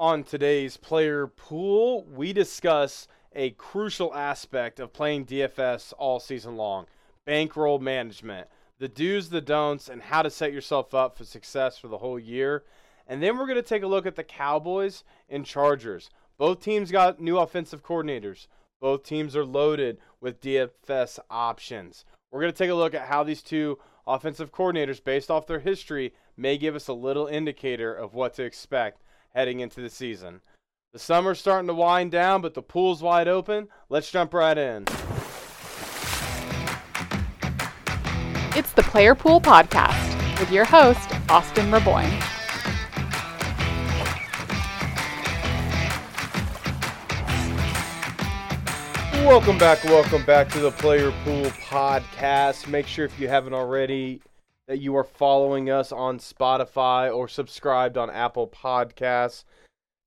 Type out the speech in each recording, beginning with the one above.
On today's player pool, we discuss a crucial aspect of playing DFS all season long bankroll management, the do's, the don'ts, and how to set yourself up for success for the whole year. And then we're going to take a look at the Cowboys and Chargers. Both teams got new offensive coordinators, both teams are loaded with DFS options. We're going to take a look at how these two offensive coordinators, based off their history, may give us a little indicator of what to expect heading into the season. The summer's starting to wind down, but the pool's wide open. Let's jump right in. It's the Player Pool Podcast with your host, Austin Raboyne. Welcome back, welcome back to the Player Pool Podcast. Make sure if you haven't already that you are following us on Spotify or subscribed on Apple Podcasts.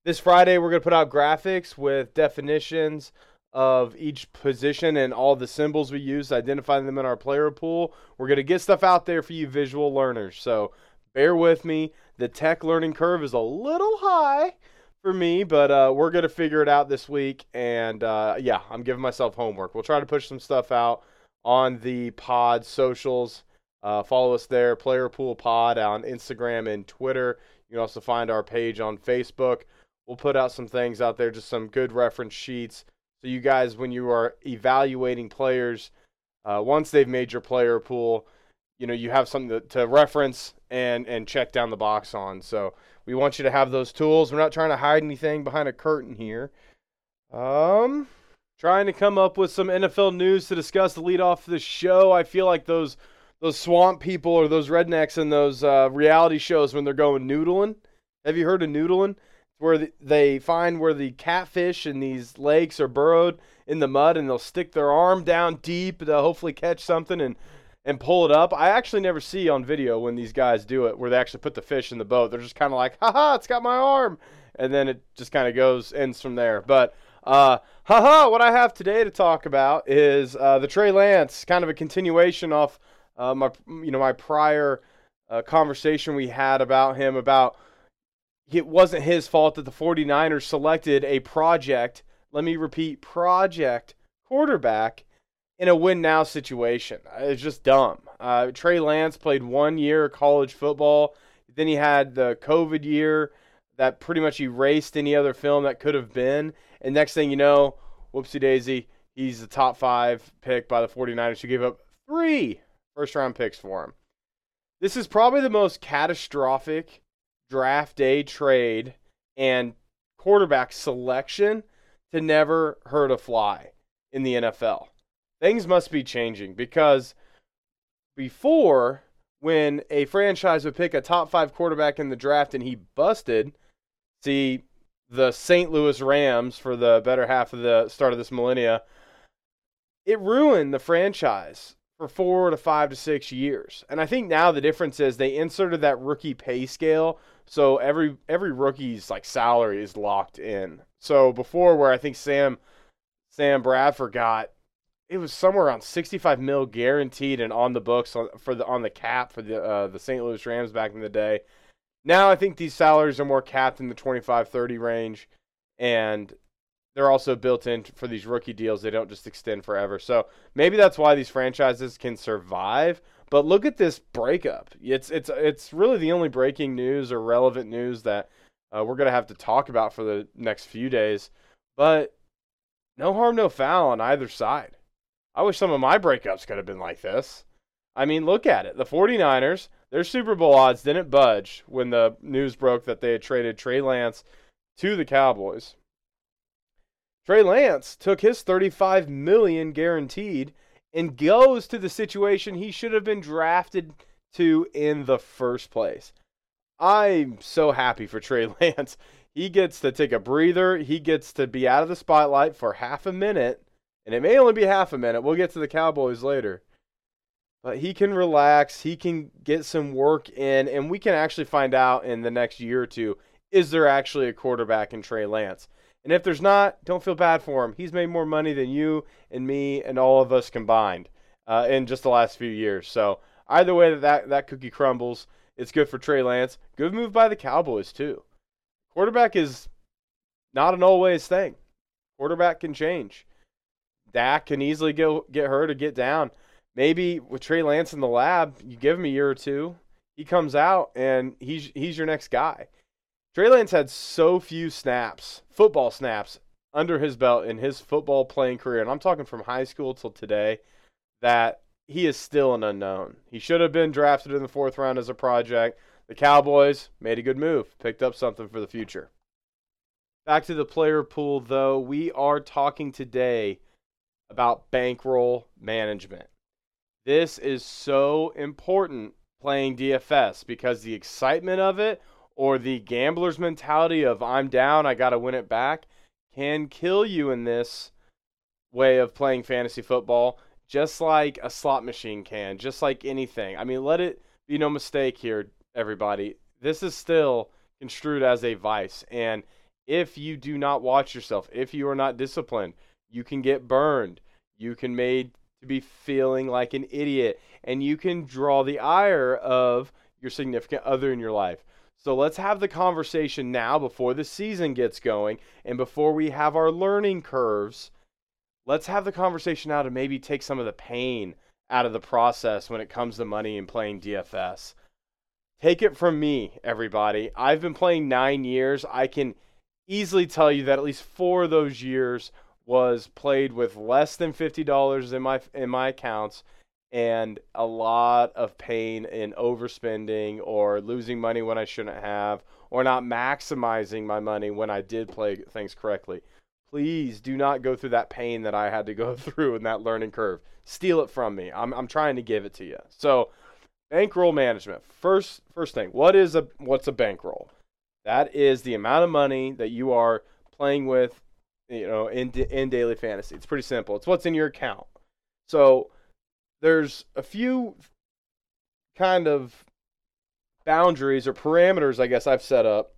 This Friday, we're going to put out graphics with definitions of each position and all the symbols we use to identify them in our player pool. We're going to get stuff out there for you visual learners. So bear with me. The tech learning curve is a little high for me, but uh, we're going to figure it out this week. And uh, yeah, I'm giving myself homework. We'll try to push some stuff out on the pod socials. Uh, follow us there, Player Pool Pod on Instagram and Twitter. You can also find our page on Facebook. We'll put out some things out there, just some good reference sheets. So you guys, when you are evaluating players, uh, once they've made your player pool, you know you have something to, to reference and and check down the box on. So we want you to have those tools. We're not trying to hide anything behind a curtain here. Um, trying to come up with some NFL news to discuss to lead off the show. I feel like those those swamp people or those rednecks in those uh, reality shows when they're going noodling. Have you heard of noodling? where the, they find where the catfish in these lakes are burrowed in the mud, and they'll stick their arm down deep to hopefully catch something and and pull it up. I actually never see on video when these guys do it where they actually put the fish in the boat. They're just kind of like, haha, it's got my arm. And then it just kind of goes, ends from there. But, uh, haha, what I have today to talk about is uh, the Trey Lance, kind of a continuation off uh, my, you know, my prior uh, conversation we had about him about it wasn't his fault that the 49ers selected a project, let me repeat, project quarterback in a win now situation. It's just dumb. Uh, Trey Lance played one year of college football. Then he had the COVID year that pretty much erased any other film that could have been. And next thing you know, whoopsie daisy, he's the top five pick by the 49ers who gave up three first round picks for him. This is probably the most catastrophic draft day trade and quarterback selection to never hurt a fly in the NFL things must be changing because before, when a franchise would pick a top five quarterback in the draft and he busted, see the St. Louis Rams for the better half of the start of this millennia, it ruined the franchise for four to five to six years. And I think now the difference is they inserted that rookie pay scale. So every every rookie's like salary is locked in. So before where I think Sam Sam Bradford got it was somewhere around 65 mil guaranteed and on the books for the on the cap for the uh, the St. Louis Rams back in the day. Now I think these salaries are more capped in the 25 30 range and they're also built in for these rookie deals. They don't just extend forever. So maybe that's why these franchises can survive. But look at this breakup. It's it's it's really the only breaking news or relevant news that uh, we're gonna have to talk about for the next few days. But no harm, no foul on either side. I wish some of my breakups could have been like this. I mean, look at it. The 49ers, their Super Bowl odds didn't budge when the news broke that they had traded Trey Lance to the Cowboys. Trey Lance took his 35 million guaranteed and goes to the situation he should have been drafted to in the first place. I'm so happy for Trey Lance. He gets to take a breather. He gets to be out of the spotlight for half a minute and it may only be half a minute. We'll get to the Cowboys later. But he can relax, he can get some work in, and we can actually find out in the next year or two is there actually a quarterback in Trey Lance? And if there's not, don't feel bad for him. He's made more money than you and me and all of us combined uh, in just the last few years. So either way that, that that cookie crumbles, it's good for Trey Lance. Good move by the Cowboys too. Quarterback is not an always thing. Quarterback can change. Dak can easily go get hurt or get down. Maybe with Trey Lance in the lab, you give him a year or two, he comes out and he's he's your next guy. Trey Lance had so few snaps, football snaps, under his belt in his football playing career, and I'm talking from high school till today, that he is still an unknown. He should have been drafted in the fourth round as a project. The Cowboys made a good move, picked up something for the future. Back to the player pool, though, we are talking today about bankroll management. This is so important playing DFS because the excitement of it or the gambler's mentality of I'm down, I got to win it back can kill you in this way of playing fantasy football, just like a slot machine can, just like anything. I mean, let it be no mistake here, everybody. This is still construed as a vice. And if you do not watch yourself, if you are not disciplined, you can get burned. You can made to be feeling like an idiot and you can draw the ire of your significant other in your life. So let's have the conversation now before the season gets going and before we have our learning curves. Let's have the conversation now to maybe take some of the pain out of the process when it comes to money and playing DFS. Take it from me, everybody. I've been playing nine years. I can easily tell you that at least four of those years was played with less than fifty dollars in my in my accounts and a lot of pain in overspending or losing money when I shouldn't have or not maximizing my money when I did play things correctly. Please do not go through that pain that I had to go through in that learning curve. Steal it from me. I'm, I'm trying to give it to you. So, bankroll management. First first thing, what is a what's a bankroll? That is the amount of money that you are playing with, you know, in in daily fantasy. It's pretty simple. It's what's in your account. So, there's a few kind of boundaries or parameters, I guess, I've set up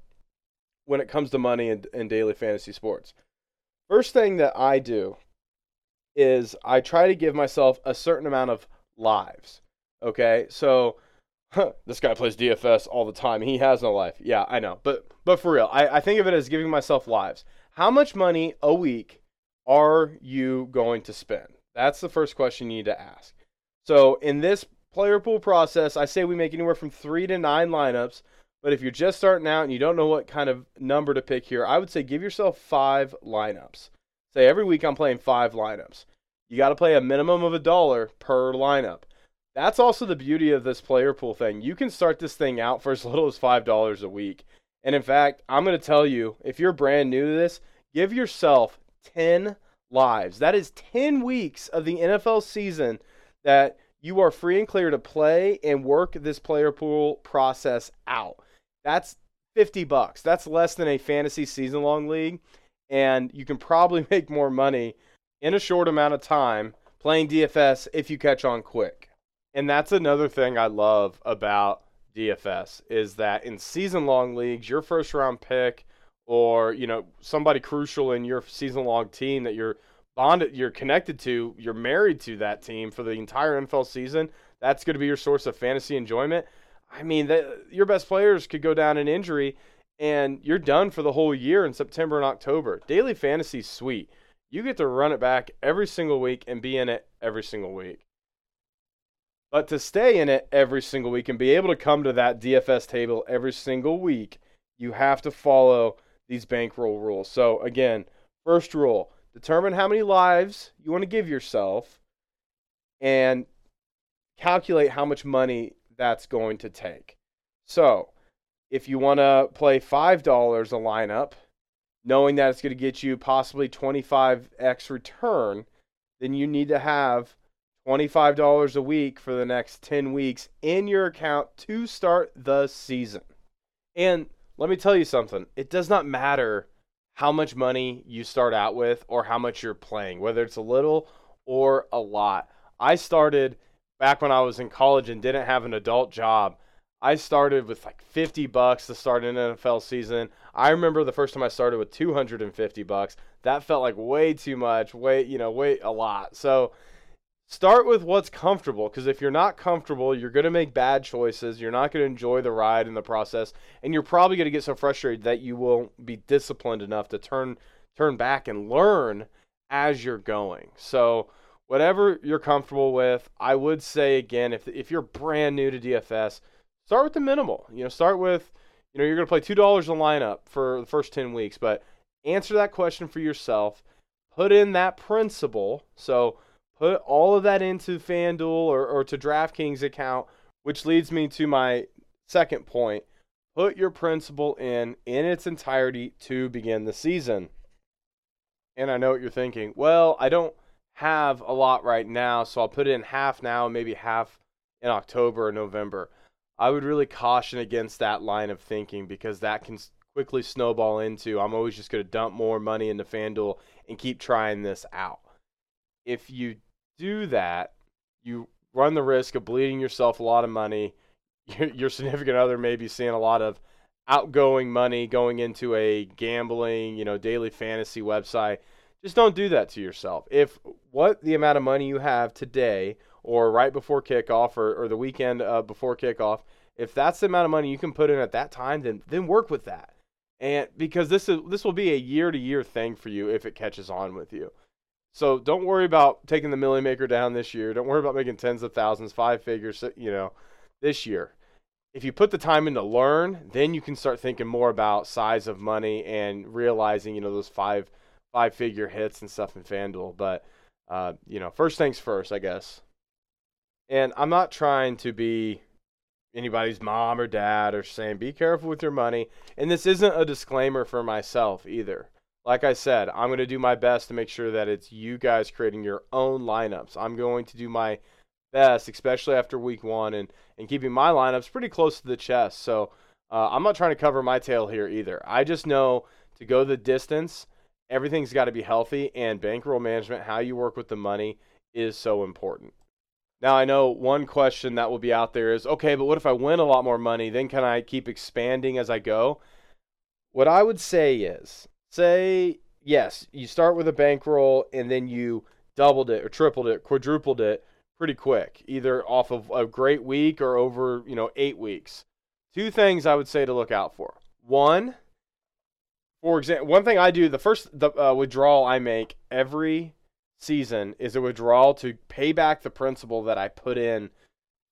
when it comes to money in, in daily fantasy sports. First thing that I do is I try to give myself a certain amount of lives. Okay, so huh, this guy plays DFS all the time. He has no life. Yeah, I know, but but for real, I, I think of it as giving myself lives. How much money a week are you going to spend? That's the first question you need to ask. So in this player pool process, I say we make anywhere from three to nine lineups. But if you're just starting out and you don't know what kind of number to pick here, I would say give yourself five lineups. Say every week I'm playing five lineups. You got to play a minimum of a dollar per lineup. That's also the beauty of this player pool thing. You can start this thing out for as little as $5 a week. And in fact, I'm going to tell you if you're brand new to this, give yourself 10 lives. That is 10 weeks of the NFL season that you are free and clear to play and work this player pool process out. That's 50 bucks. That's less than a fantasy season long league. And you can probably make more money in a short amount of time playing DFS if you catch on quick. And that's another thing I love about DFS is that in season long leagues, your first round pick or, you know, somebody crucial in your season long team that you're bonded, you're connected to, you're married to that team for the entire NFL season. That's going to be your source of fantasy enjoyment. I mean, that, your best players could go down in injury, and you're done for the whole year in September and October. Daily fantasy sweet. You get to run it back every single week and be in it every single week. But to stay in it every single week and be able to come to that DFS table every single week, you have to follow these bankroll rules. So, again, first rule determine how many lives you want to give yourself and calculate how much money that's going to take. So, if you want to play $5 a lineup, knowing that it's going to get you possibly 25x return, then you need to have $25 a week for the next 10 weeks in your account to start the season. And let me tell you something, it does not matter how much money you start out with or how much you're playing, whether it's a little or a lot. I started back when I was in college and didn't have an adult job. I started with like 50 bucks to start an NFL season. I remember the first time I started with 250 bucks. That felt like way too much, way, you know, way a lot. So start with what's comfortable because if you're not comfortable, you're going to make bad choices. You're not going to enjoy the ride and the process, and you're probably going to get so frustrated that you won't be disciplined enough to turn turn back and learn as you're going. So, whatever you're comfortable with, I would say again, if if you're brand new to DFS, start with the minimal. You know, start with you know you're going to play two dollars a lineup for the first ten weeks, but answer that question for yourself. Put in that principal. So put all of that into FanDuel or, or to DraftKings account, which leads me to my second point. Put your principal in in its entirety to begin the season. And I know what you're thinking. Well, I don't have a lot right now, so I'll put it in half now, maybe half in October or November. I would really caution against that line of thinking because that can quickly snowball into I'm always just going to dump more money into FanDuel and keep trying this out. If you do that, you run the risk of bleeding yourself a lot of money. Your significant other may be seeing a lot of outgoing money going into a gambling, you know, daily fantasy website. Just don't do that to yourself. If what the amount of money you have today or right before kickoff or, or the weekend uh, before kickoff, if that's the amount of money you can put in at that time, then then work with that. And because this is this will be a year to year thing for you if it catches on with you. So don't worry about taking the Milly Maker down this year. Don't worry about making tens of thousands, five figures, you know, this year if you put the time in to learn, then you can start thinking more about size of money and realizing, you know, those five five figure hits and stuff in FanDuel. But uh, you know, first things first, I guess. And I'm not trying to be anybody's mom or dad or saying be careful with your money. And this isn't a disclaimer for myself either. Like I said, I'm going to do my best to make sure that it's you guys creating your own lineups. I'm going to do my best, especially after week one, and, and keeping my lineups pretty close to the chest. So uh, I'm not trying to cover my tail here either. I just know to go the distance, everything's got to be healthy, and bankroll management, how you work with the money, is so important. Now, I know one question that will be out there is okay, but what if I win a lot more money? Then can I keep expanding as I go? What I would say is say, yes, you start with a bankroll and then you doubled it or tripled it, quadrupled it pretty quick, either off of a great week or over, you know, eight weeks. Two things I would say to look out for. One, for example, one thing I do, the first the, uh, withdrawal I make every season is a withdrawal to pay back the principal that I put in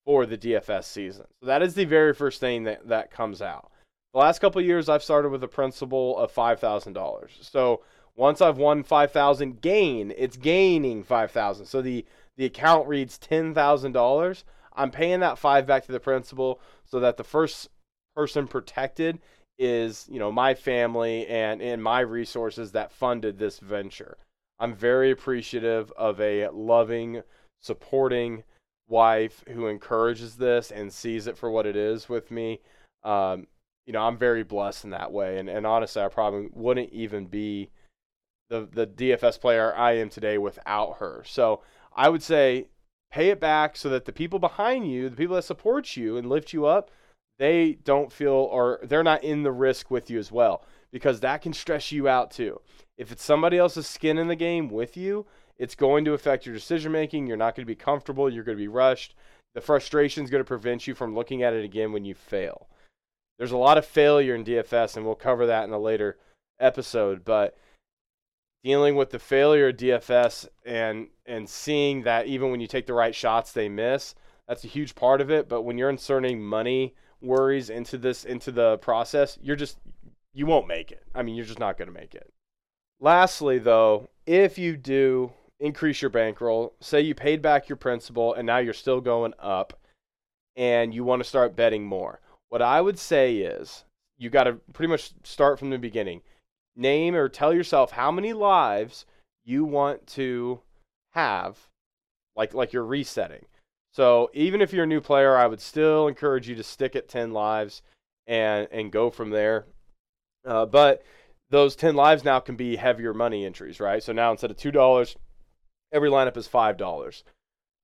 for the DFS season. So that is the very first thing that, that comes out. The last couple years, I've started with a principal of $5,000. So once I've won 5,000 gain, it's gaining 5,000. So the the account reads $10,000, I'm paying that 5 back to the principal so that the first person protected is, you know, my family and and my resources that funded this venture. I'm very appreciative of a loving, supporting wife who encourages this and sees it for what it is with me. Um, you know, I'm very blessed in that way. And, and honestly, I probably wouldn't even be the, the DFS player I am today without her. So I would say pay it back so that the people behind you, the people that support you and lift you up, they don't feel or they're not in the risk with you as well because that can stress you out too. If it's somebody else's skin in the game with you, it's going to affect your decision making. You're not going to be comfortable. You're going to be rushed. The frustration is going to prevent you from looking at it again when you fail. There's a lot of failure in DFS, and we'll cover that in a later episode. But dealing with the failure of DFS and and seeing that even when you take the right shots they miss that's a huge part of it but when you're inserting money worries into this into the process you're just you won't make it i mean you're just not going to make it lastly though if you do increase your bankroll say you paid back your principal and now you're still going up and you want to start betting more what i would say is you got to pretty much start from the beginning name or tell yourself how many lives you want to have like like you're resetting. So even if you're a new player, I would still encourage you to stick at 10 lives and and go from there. Uh, but those 10 lives now can be heavier money entries, right? So now instead of $2, every lineup is $5.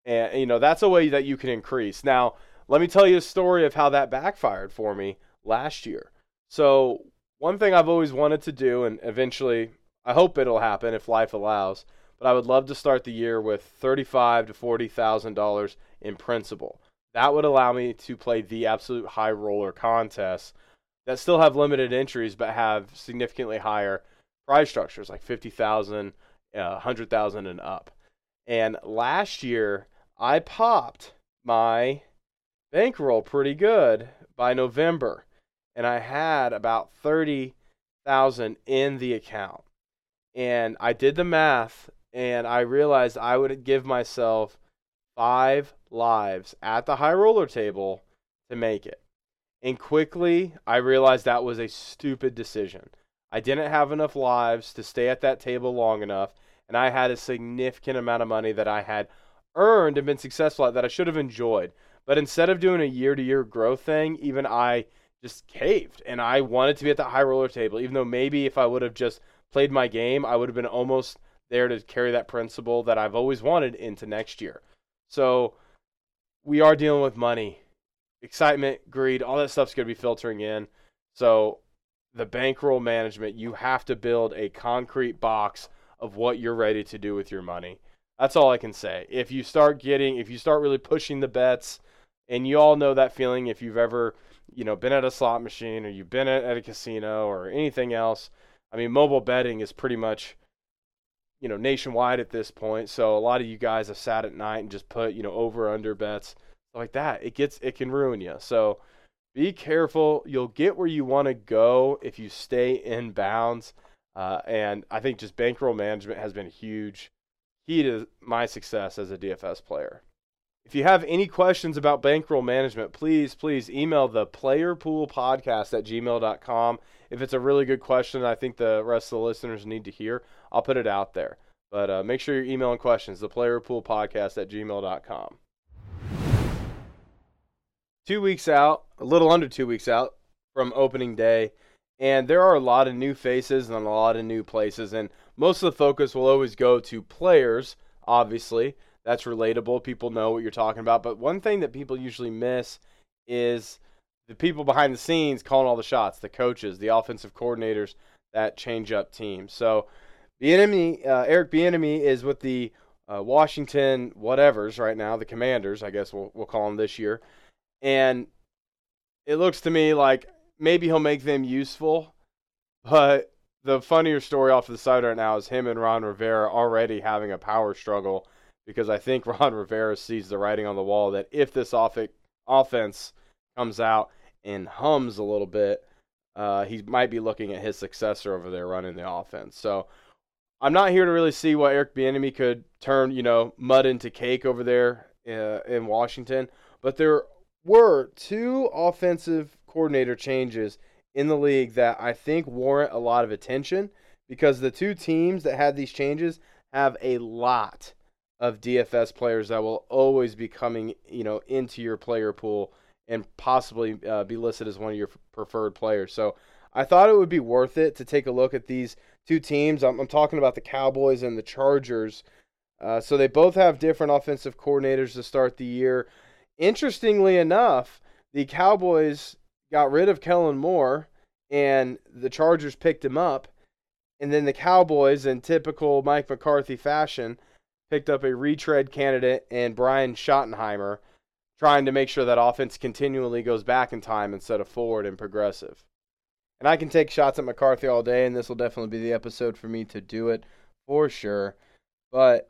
And you know, that's a way that you can increase. Now, let me tell you a story of how that backfired for me last year. So one thing I've always wanted to do, and eventually I hope it'll happen if life allows, but I would love to start the year with thirty-five to forty thousand dollars in principal. That would allow me to play the absolute high roller contests that still have limited entries but have significantly higher prize structures like 50,000, uh, 100,000 and up. And last year I popped my bankroll pretty good by November and I had about 30,000 in the account. And I did the math and I realized I would give myself 5 lives at the high roller table to make it. And quickly, I realized that was a stupid decision. I didn't have enough lives to stay at that table long enough, and I had a significant amount of money that I had earned and been successful at that I should have enjoyed. But instead of doing a year to year growth thing, even I just caved and I wanted to be at the high roller table, even though maybe if I would have just played my game, I would have been almost there to carry that principal that I've always wanted into next year. So we are dealing with money, excitement, greed, all that stuff's going to be filtering in. So the bankroll management, you have to build a concrete box of what you're ready to do with your money. That's all I can say. If you start getting, if you start really pushing the bets, and you all know that feeling if you've ever, you know, been at a slot machine or you've been at, at a casino or anything else. I mean, mobile betting is pretty much, you know, nationwide at this point. So a lot of you guys have sat at night and just put, you know, over under bets like that. It gets, it can ruin you. So be careful. You'll get where you want to go if you stay in bounds. Uh, and I think just bankroll management has been huge key to my success as a DFS player. If you have any questions about bankroll management, please, please email the playerpoolpodcast at gmail.com. If it's a really good question I think the rest of the listeners need to hear, I'll put it out there. But uh, make sure you're emailing questions, the playerpoolpodcast at gmail.com two weeks out, a little under two weeks out from opening day. And there are a lot of new faces and a lot of new places. And most of the focus will always go to players, obviously. That's relatable. People know what you're talking about. But one thing that people usually miss is the people behind the scenes calling all the shots, the coaches, the offensive coordinators that change up teams. So, Bieniemy, uh, Eric Bieniemy is with the uh, Washington whatevers right now, the Commanders, I guess we'll, we'll call them this year. And it looks to me like maybe he'll make them useful, but the funnier story off the side right now is him and Ron Rivera already having a power struggle because I think Ron Rivera sees the writing on the wall that if this off- offense comes out and hums a little bit, uh, he might be looking at his successor over there running the offense. So I'm not here to really see what Eric Bieniemy could turn, you know, mud into cake over there uh, in Washington, but there were two offensive coordinator changes in the league that I think warrant a lot of attention because the two teams that had these changes have a lot of DFS players that will always be coming, you know, into your player pool and possibly uh, be listed as one of your preferred players. So I thought it would be worth it to take a look at these two teams. I'm, I'm talking about the Cowboys and the Chargers. Uh, so they both have different offensive coordinators to start the year. Interestingly enough, the Cowboys got rid of Kellen Moore and the Chargers picked him up. And then the Cowboys, in typical Mike McCarthy fashion, picked up a retread candidate and Brian Schottenheimer, trying to make sure that offense continually goes back in time instead of forward and progressive. And I can take shots at McCarthy all day, and this will definitely be the episode for me to do it for sure. But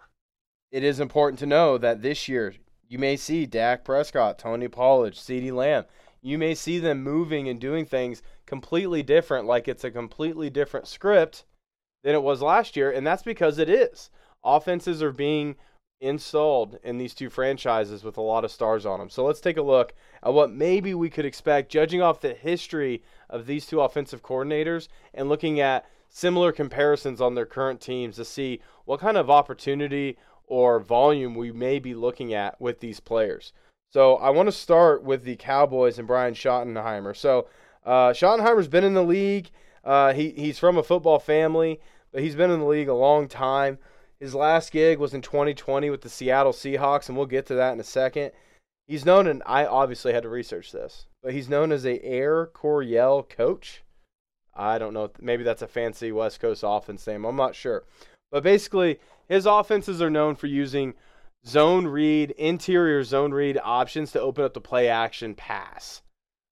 it is important to know that this year you may see Dak Prescott, Tony Pollard, CeeDee Lamb. You may see them moving and doing things completely different, like it's a completely different script than it was last year, and that's because it is. Offenses are being installed in these two franchises with a lot of stars on them. So let's take a look at what maybe we could expect, judging off the history of these two offensive coordinators and looking at similar comparisons on their current teams to see what kind of opportunity or volume we may be looking at with these players. So I want to start with the Cowboys and Brian Schottenheimer. So uh, Schottenheimer's been in the league. Uh, he he's from a football family, but he's been in the league a long time. His last gig was in 2020 with the Seattle Seahawks, and we'll get to that in a second. He's known, and I obviously had to research this, but he's known as a Air Coryell coach. I don't know. Maybe that's a fancy West Coast offense name. I'm not sure. But basically, his offenses are known for using zone read, interior zone read options to open up the play action pass.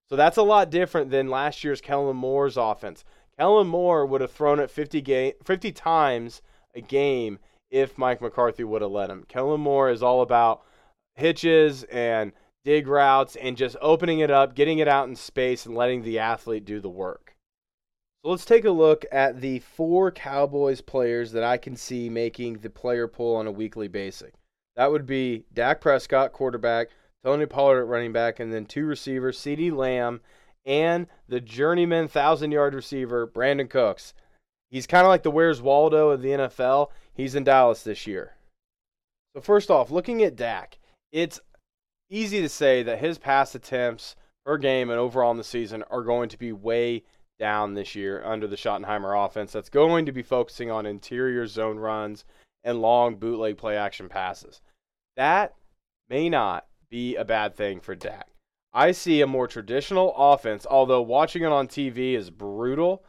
So that's a lot different than last year's Kellen Moore's offense. Kellen Moore would have thrown it 50, ga- 50 times a game if Mike McCarthy would have let him. Kellen Moore is all about hitches and dig routes and just opening it up, getting it out in space, and letting the athlete do the work. So let's take a look at the four Cowboys players that I can see making the player pool on a weekly basis. That would be Dak Prescott, quarterback, Tony Pollard at running back, and then two receivers, CeeDee Lamb, and the journeyman thousand yard receiver, Brandin Cooks. He's kind of like the Where's Waldo of the NFL. He's in Dallas this year. So, first off, looking at Dak, it's easy to say that his pass attempts per game and overall in the season are going to be way down this year under the Schottenheimer offense that's going to be focusing on interior zone runs and long bootleg play action passes. That may not be a bad thing for Dak. I see a more traditional offense, although watching it on TV is brutal,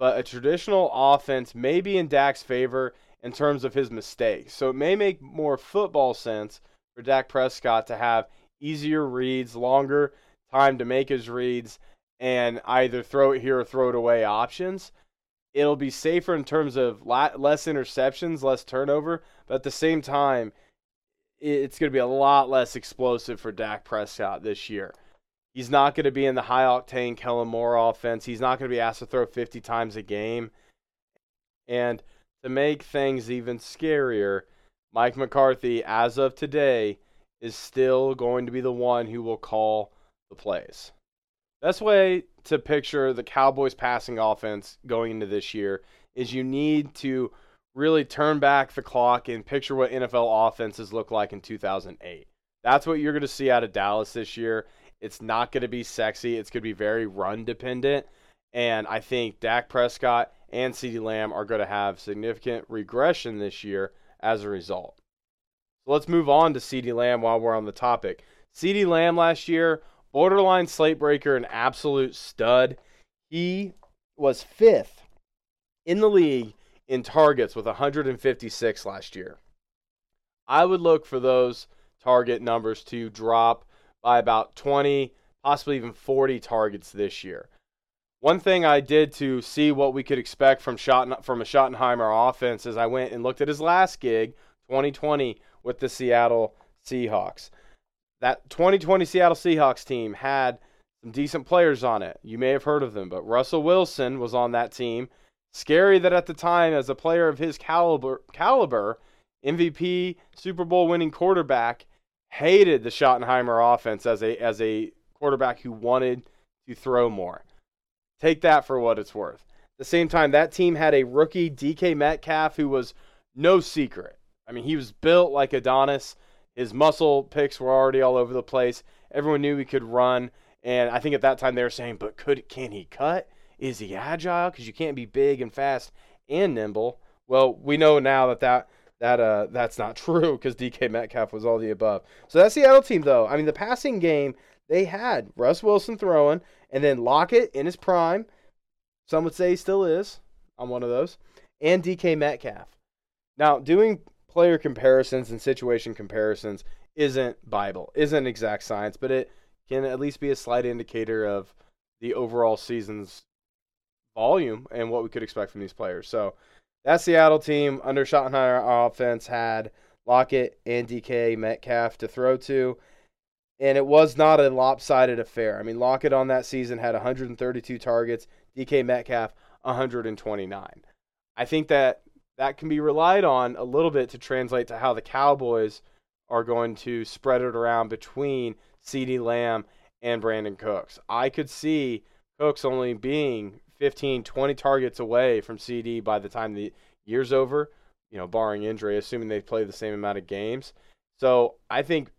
but a traditional offense may be in Dak's favor in terms of his mistakes. So it may make more football sense for Dak Prescott to have easier reads, longer time to make his reads, and either throw it here or throw it away options. It'll be safer in terms of less interceptions, less turnover, but at the same time, it's going to be a lot less explosive for Dak Prescott this year. He's not going to be in the high octane Kellen Moore offense. He's not going to be asked to throw 50 times a game. And to make things even scarier, Mike McCarthy, as of today, is still going to be the one who will call the plays. Best way to picture the Cowboys passing offense going into this year is you need to really turn back the clock and picture what NFL offenses look like in 2008. That's what you're going to see out of Dallas this year. It's not going to be sexy. It's going to be very run dependent. And I think Dak Prescott and CeeDee Lamb are going to have significant regression this year as a result. So let's move on to CeeDee Lamb while we're on the topic. CeeDee Lamb last year, borderline slate breaker, an absolute stud. He was fifth in the league in targets with 156 last year. I would look for those target numbers to drop by about 20, possibly even 40 targets this year. One thing I did to see what we could expect from from a Schottenheimer offense is I went and looked at his last gig, 2020, with the Seattle Seahawks. That 2020 Seattle Seahawks team had some decent players on it. You may have heard of them, but Russell Wilson was on that team. Scary that at the time, as a player of his caliber, caliber MVP, Super Bowl winning quarterback, hated the Schottenheimer offense as a as a quarterback who wanted to throw more. Take that for what it's worth. At the same time, that team had a rookie DK Metcalf who was no secret. I mean, he was built like Adonis. His muscle picks were already all over the place. Everyone knew he could run, and I think at that time they were saying, "But could can he cut? Is he agile? Because you can't be big and fast and nimble. Well, we know now that that that uh that's not true because DK Metcalf was all the above. So that Seattle team though, I mean the passing game they had Russ Wilson throwing and then Lockett in his prime. Some would say he still is. I'm one of those. And DK Metcalf. Now doing player comparisons and situation comparisons isn't Bible, isn't exact science, but it can at least be a slight indicator of the overall season's volume and what we could expect from these players. So that Seattle team under Schottenheimer offense had Lockett and DK Metcalf to throw to, and it was not a lopsided affair. I mean, Lockett on that season had 132 targets, DK Metcalf 129. I think that that can be relied on a little bit to translate to how the Cowboys are going to spread it around between CeeDee Lamb and Brandin Cooks. I could see Cooks only being 15, 20 targets away from CeeDee by the time the year's over, you know, barring injury, assuming they play the same amount of games. So I think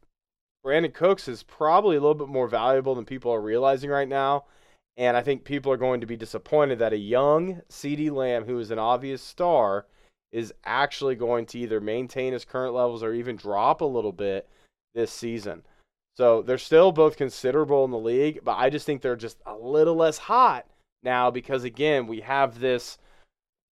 Brandin Cooks is probably a little bit more valuable than people are realizing right now. And I think people are going to be disappointed that a young CeeDee Lamb, who is an obvious star, is actually going to either maintain his current levels or even drop a little bit this season. So they're still both considerable in the league, but I just think they're just a little less hot now because again we have this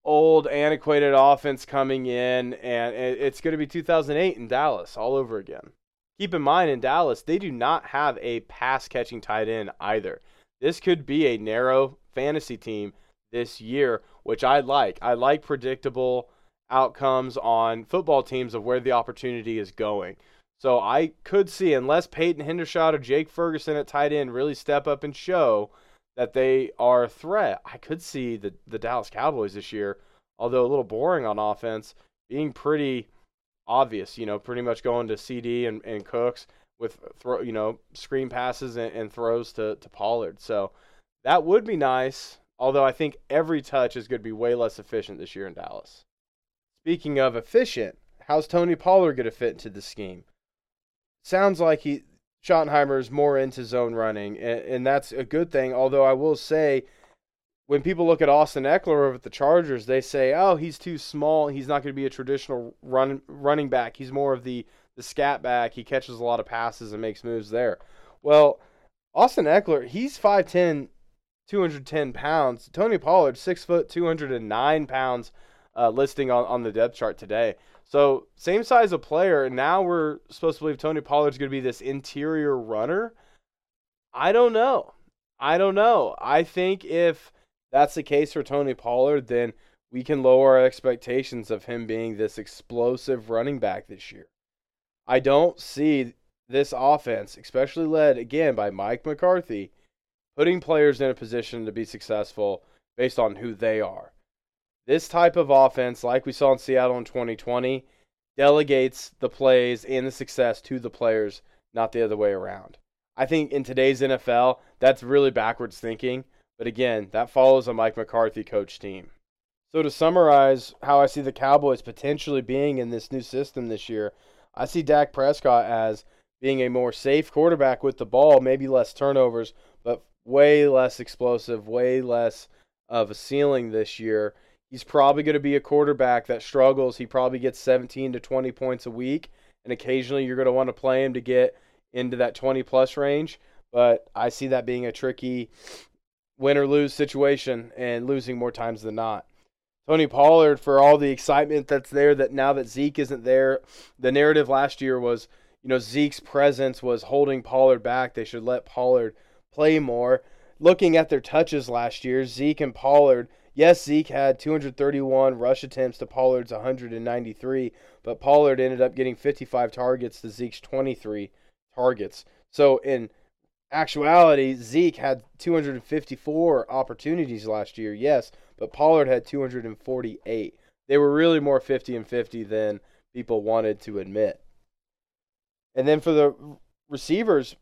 old, antiquated offense coming in, and it's going to be 2008 in Dallas all over again. Keep in mind, in Dallas, they do not have a pass catching tight end either. This could be a narrow fantasy team this year, which I like. I like predictable outcomes on football teams of where the opportunity is going. So I could see, unless Peyton Hendershot or Jake Ferguson at tight end really step up and show that they are a threat, I could see the, the Dallas Cowboys this year, although a little boring on offense, being pretty obvious, you know, pretty much going to CeeDee and, and Cooks with throw, you know, screen passes and, and throws to, to Pollard. So that would be nice, although I think every touch is going to be way less efficient this year in Dallas. Speaking of efficient, how's Tony Pollard going to fit into the scheme? Sounds like he Schottenheimer is more into zone running, and, and that's a good thing. Although I will say, when people look at Austin Ekeler over at the Chargers, they say, "Oh, he's too small. He's not going to be a traditional run running back. He's more of the the scat back. He catches a lot of passes and makes moves there." Well, Austin Ekeler, he's 5'10", 210 pounds. Tony Pollard, six foot, 209 pounds uh, listing on, on the depth chart today. So same size of player. And now we're supposed to believe Tony Pollard's going to be this interior runner. I don't know. I don't know. I think if that's the case for Tony Pollard, then we can lower our expectations of him being this explosive running back this year. I don't see this offense, especially led again by Mike McCarthy, putting players in a position to be successful based on who they are. This type of offense, like we saw in Seattle in 2020, delegates the plays and the success to the players, not the other way around. I think in today's NFL, that's really backwards thinking. But again, that follows a Mike McCarthy coach team. So to summarize how I see the Cowboys potentially being in this new system this year, I see Dak Prescott as being a more safe quarterback with the ball, maybe less turnovers, but way less explosive, way less of a ceiling this year. He's probably going to be a quarterback that struggles. He probably gets 17 to 20 points a week, and occasionally you're going to want to play him to get into that 20 plus range. But I see that being a tricky win or lose situation and losing more times than not. Tony Pollard, for all the excitement that's there, that now that Zeke isn't there, the narrative last year was, you know, Zeke's presence was holding Pollard back. They should let Pollard play more. Looking at their touches last year, Zeke and Pollard Yes, Zeke had 231 rush attempts to Pollard's 193, but Pollard ended up getting 55 targets to Zeke's 23 targets. So in actuality, Zeke had 254 opportunities last year, yes, but Pollard had 248. They were really more 50 and 50 than people wanted to admit. And then for the receivers,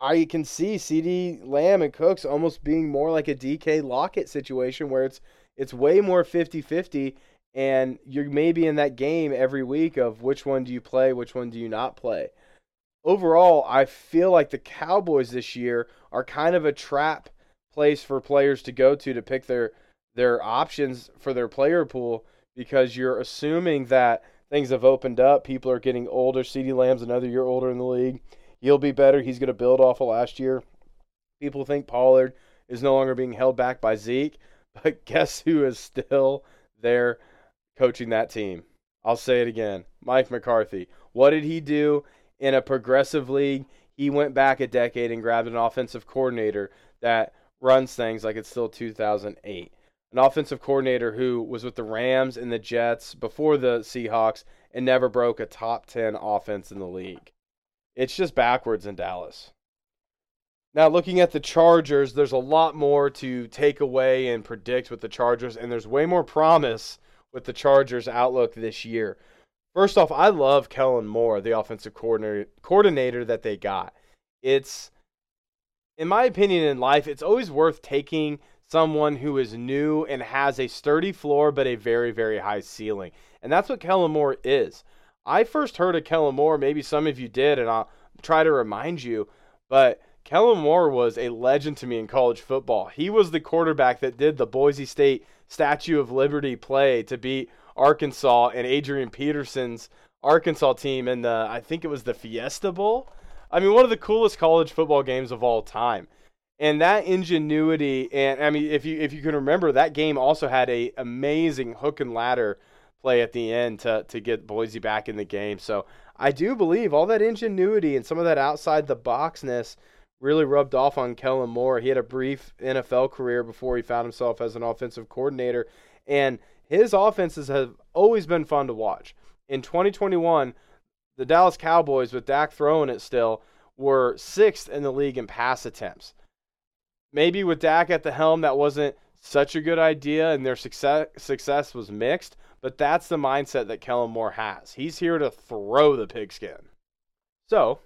I can see CeeDee Lamb and Cooks almost being more like a DK Lockett situation where it's it's way more 50-50 and you're maybe in that game every week of which one do you play, which one do you not play. Overall, I feel like the Cowboys this year are kind of a trap place for players to go to to pick their their options for their player pool because you're assuming that things have opened up, people are getting older, CeeDee Lamb's another year older in the league He'll be better. He's going to build off of last year. People think Pollard is no longer being held back by Zeke, but guess who is still there coaching that team? I'll say it again Mike McCarthy. What did he do in a progressive league? He went back a decade and grabbed an offensive coordinator that runs things like it's still 2008. An offensive coordinator who was with the Rams and the Jets before the Seahawks and never broke a top 10 offense in the league. It's just backwards in Dallas. Now, looking at the Chargers, there's a lot more to take away and predict with the Chargers, and there's way more promise with the Chargers' outlook this year. First off, I love Kellen Moore, the offensive coordinator, coordinator that they got. It's, in my opinion, in life, it's always worth taking someone who is new and has a sturdy floor but a very, very high ceiling. And that's what Kellen Moore is. I first heard of Kellen Moore, maybe some of you did, and I'll try to remind you, but Kellen Moore was a legend to me in college football. He was the quarterback that did the Boise State Statue of Liberty play to beat Arkansas and Adrian Peterson's Arkansas team in the I think it was the Fiesta Bowl. I mean, one of the coolest college football games of all time. And that ingenuity, and I mean, if you if you can remember, that game also had a amazing hook and ladder play at the end to to get Boise back in the game. So I do believe all that ingenuity and some of that outside the boxness really rubbed off on Kellen Moore. He had a brief NFL career before he found himself as an offensive coordinator, and his offenses have always been fun to watch. In 2021, the Dallas Cowboys, with Dak throwing it still, were sixth in the league in pass attempts. Maybe with Dak at the helm, that wasn't such a good idea, and their success success was mixed. But that's the mindset that Kellen Moore has. He's here to throw the pigskin. So,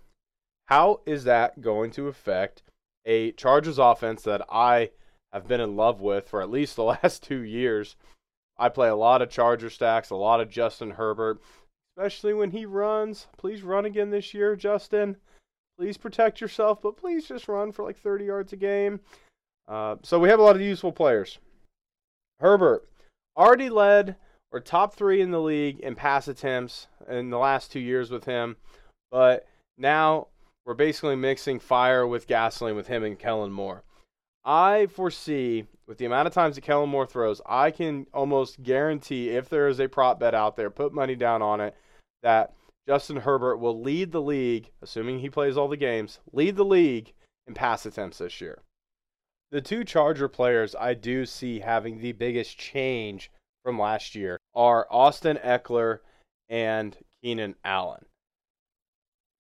how is that going to affect a Chargers offense that I have been in love with for at least the last two years? I play a lot of Charger stacks, a lot of Justin Herbert, especially when he runs. Please run again this year, Justin. Please protect yourself, but please just run for like 30 yards a game. Uh, so we have a lot of useful players. Herbert already led or top three in the league in pass attempts in the last two years with him, but now we're basically mixing fire with gasoline with him and Kellen Moore. I foresee with the amount of times that Kellen Moore throws, I can almost guarantee if there is a prop bet out there, put money down on it, that Justin Herbert will lead the league, assuming he plays all the games, lead the league in pass attempts this year. The two Charger players I do see having the biggest change from last year are Austin Ekeler and Keenan Allen.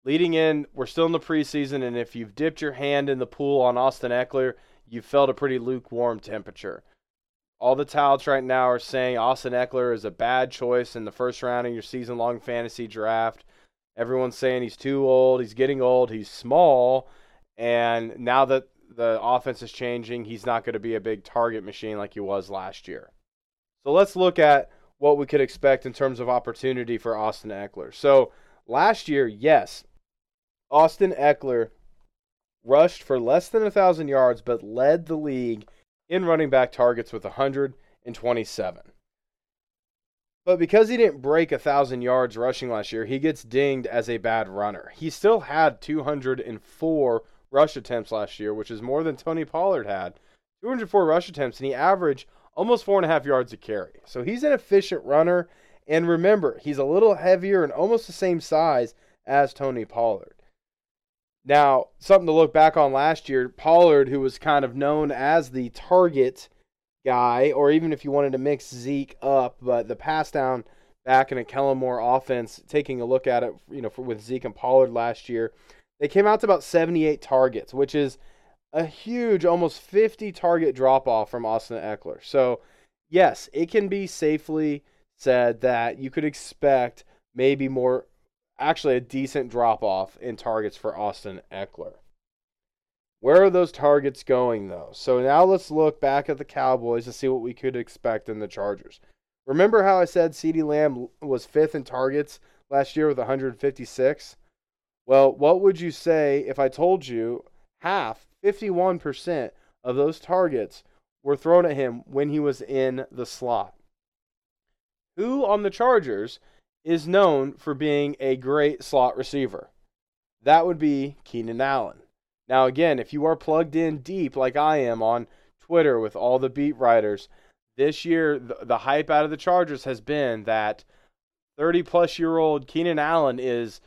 Leading in, we're still in the preseason, and if you've dipped your hand in the pool on Austin Ekeler, you felt a pretty lukewarm temperature. All the touts right now are saying Austin Ekeler is a bad choice in the first round of your season long fantasy draft. Everyone's saying he's too old, he's getting old, he's small, and now that the offense is changing, he's not going to be a big target machine like he was last year. So let's look at what we could expect in terms of opportunity for Austin Ekeler. So last year, yes, Austin Ekeler rushed for less than 1,000 yards, but led the league in running back targets with 127. But because he didn't break 1,000 yards rushing last year, he gets dinged as a bad runner. He still had 204 rush attempts last year, which is more than Tony Pollard had. 204 rush attempts, and he averaged almost four and a half yards a carry. So he's an efficient runner. And remember, he's a little heavier and almost the same size as Tony Pollard. Now, something to look back on last year, Pollard, who was kind of known as the target guy, or even if you wanted to mix Zeke up, but the pass down back in a Kellen Moore offense, taking a look at it, you know, for, with Zeke and Pollard last year, they came out to about 78 targets, which is a huge, almost 50 target drop off from Austin Ekeler. So, yes, it can be safely said that you could expect maybe more actually a decent drop off in targets for Austin Ekeler. Where are those targets going, though? So now let's look back at the Cowboys to see what we could expect in the Chargers. Remember how I said CeeDee Lamb was fifth in targets last year with 156? Well, what would you say if I told you half, 51% of those targets were thrown at him when he was in the slot? Who on the Chargers is known for being a great slot receiver. That would be Keenan Allen. Now, again, if you are plugged in deep like I am on Twitter with all the beat writers, this year the, the hype out of the Chargers has been that 30 plus year old Keenan Allen is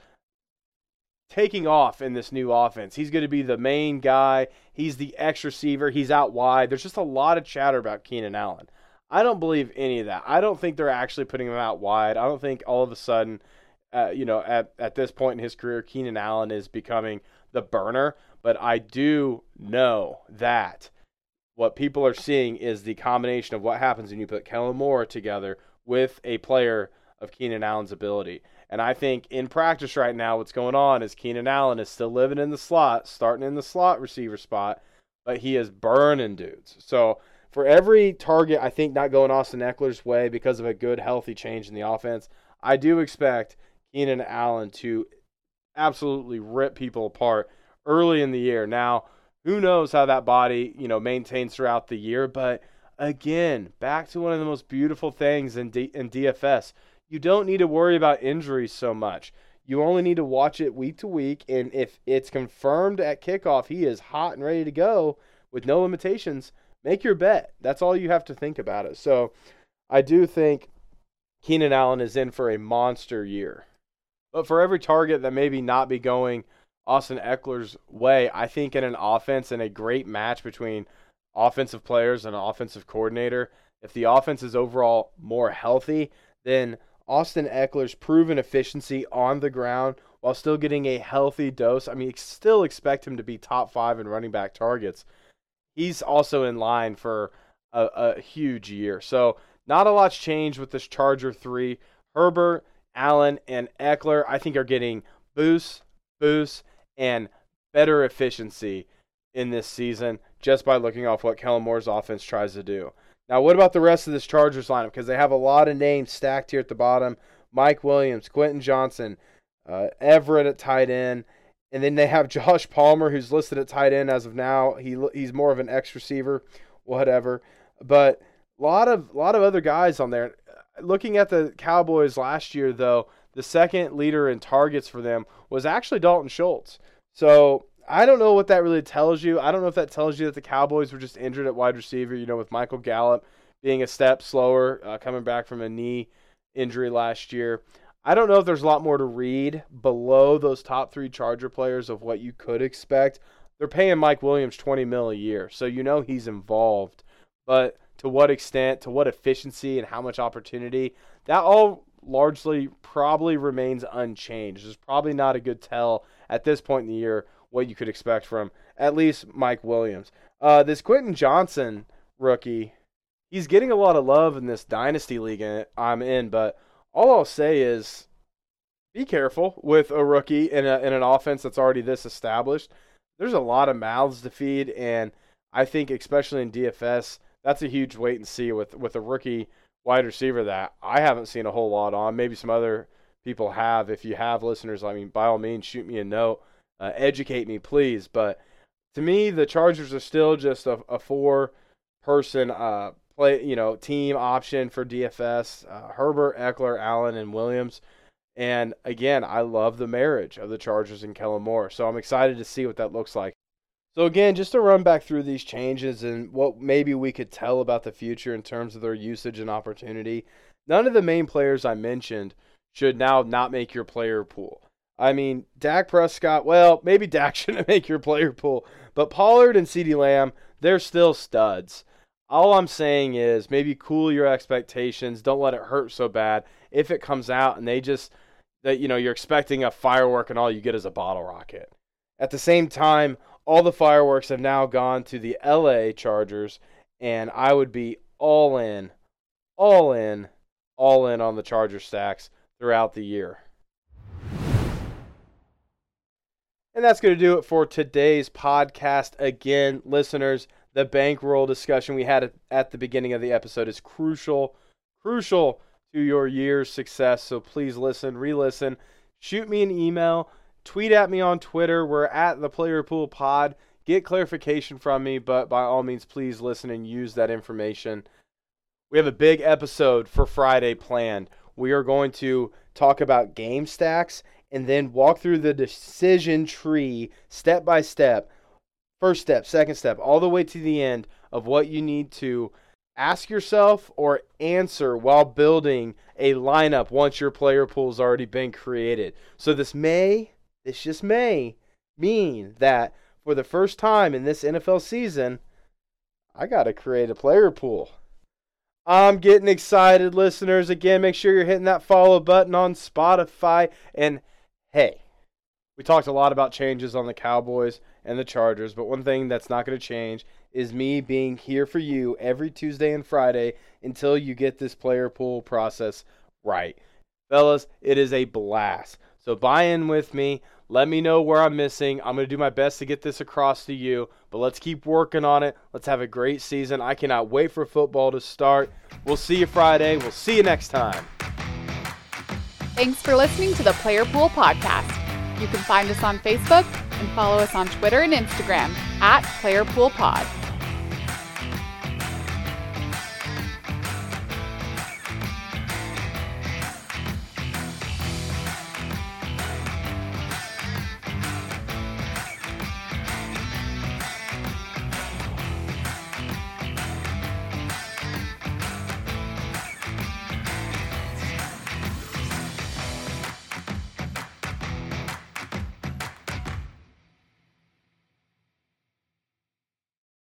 taking off in this new offense. He's going to be the main guy. He's the X receiver. He's out wide. There's just a lot of chatter about Keenan Allen. I don't believe any of that. I don't think they're actually putting him out wide. I don't think all of a sudden, uh, you know, at, at this point in his career, Keenan Allen is becoming the burner. But I do know that what people are seeing is the combination of what happens when you put Kellen Moore together with a player of Keenan Allen's ability. And I think in practice right now, what's going on is Keenan Allen is still living in the slot, starting in the slot receiver spot, but he is burning dudes. So for every target, I think not going Austin Ekeler's way because of a good, healthy change in the offense, I do expect Keenan Allen to absolutely rip people apart early in the year. Now, who knows how that body, you know, maintains throughout the year, but again, back to one of the most beautiful things in, D- in DFS. You don't need to worry about injuries so much. You only need to watch it week to week, and if it's confirmed at kickoff he is hot and ready to go, with no limitations, make your bet. That's all you have to think about it. So I do think Keenan Allen is in for a monster year. But for every target that maybe not be going Austin Ekeler's way, I think in an offense and a great match between offensive players and an offensive coordinator, if the offense is overall more healthy, then Austin Ekeler's proven efficiency on the ground while still getting a healthy dose. I mean, still expect him to be top five in running back targets. He's also in line for a, a huge year. So, not a lot's changed with this Charger 3. Herbert, Allen, and Ekeler, I think, are getting boosts, boosts, and better efficiency in this season just by looking off what Kellen Moore's offense tries to do. Now, what about the rest of this Chargers lineup? Because they have a lot of names stacked here at the bottom Mike Williams, Quentin Johnson, uh, Everett at tight end. And then they have Josh Palmer, who's listed at tight end as of now. He he's more of an X receiver, whatever. But a lot of lot of other guys on there. Looking at the Cowboys last year, though, the second leader in targets for them was actually Dalton Schultz. So I don't know what that really tells you. I don't know if that tells you that the Cowboys were just injured at wide receiver. You know, with Michael Gallup being a step slower, uh, coming back from a knee injury last year. I don't know if there's a lot more to read below those top three Charger players of what you could expect. They're paying Mike Williams 20 mil a year, so you know he's involved. But to what extent, to what efficiency, and how much opportunity, that all largely probably remains unchanged. There's probably not a good tell at this point in the year what you could expect from at least Mike Williams. Uh, this Quentin Johnson rookie, he's getting a lot of love in this dynasty league I'm in, but all I'll say is be careful with a rookie in, a, in an offense that's already this established. There's a lot of mouths to feed, and I think especially in DFS, that's a huge wait and see with with a rookie wide receiver that I haven't seen a whole lot on. Maybe some other people have. If you have listeners, I mean, by all means, shoot me a note, uh, educate me, please. But to me, the Chargers are still just a, a four person uh, play, you know, team option for DFS. Uh, Herbert, Ekeler, Allen, and Williams. And again, I love the marriage of the Chargers and Kellen Moore. So I'm excited to see what that looks like. So again, just to run back through these changes and what maybe we could tell about the future in terms of their usage and opportunity. None of the main players I mentioned should now not make your player pool. I mean, Dak Prescott, well, maybe Dak shouldn't make your player pool, but Pollard and CeeDee Lamb, they're still studs. All I'm saying is maybe cool your expectations. Don't let it hurt so bad if it comes out and they just that you know you're expecting a firework and all you get is a bottle rocket. At the same time, all the fireworks have now gone to the LA Chargers and I would be all in, all in, all in on the Charger stacks throughout the year. And that's going to do it for today's podcast. Again, listeners, the bankroll discussion we had at the beginning of the episode is crucial, crucial to your year's success. So please listen, re listen, shoot me an email, tweet at me on Twitter. We're at the Player Pool Pod. Get clarification from me, but by all means, please listen and use that information. We have a big episode for Friday planned. We are going to talk about game stacks and then walk through the decision tree step by step first step, second step, all the way to the end of what you need to ask yourself or answer while building a lineup once your player pool's already been created. So this may, this just may mean that for the first time in this NFL season, I got to create a player pool. I'm getting excited, listeners. Again, make sure you're hitting that follow button on Spotify. And hey, we talked a lot about changes on the Cowboys and the Chargers, but one thing that's not going to change is me being here for you every Tuesday and Friday until you get this player pool process right. Fellas, it is a blast. So buy in with me. Let me know where I'm missing. I'm going to do my best to get this across to you, but let's keep working on it. Let's have a great season. I cannot wait for football to start. We'll see you Friday. We'll see you next time. Thanks for listening to the Player Pool Podcast. You can find us on Facebook and follow us on Twitter and Instagram at PlayerPoolPod.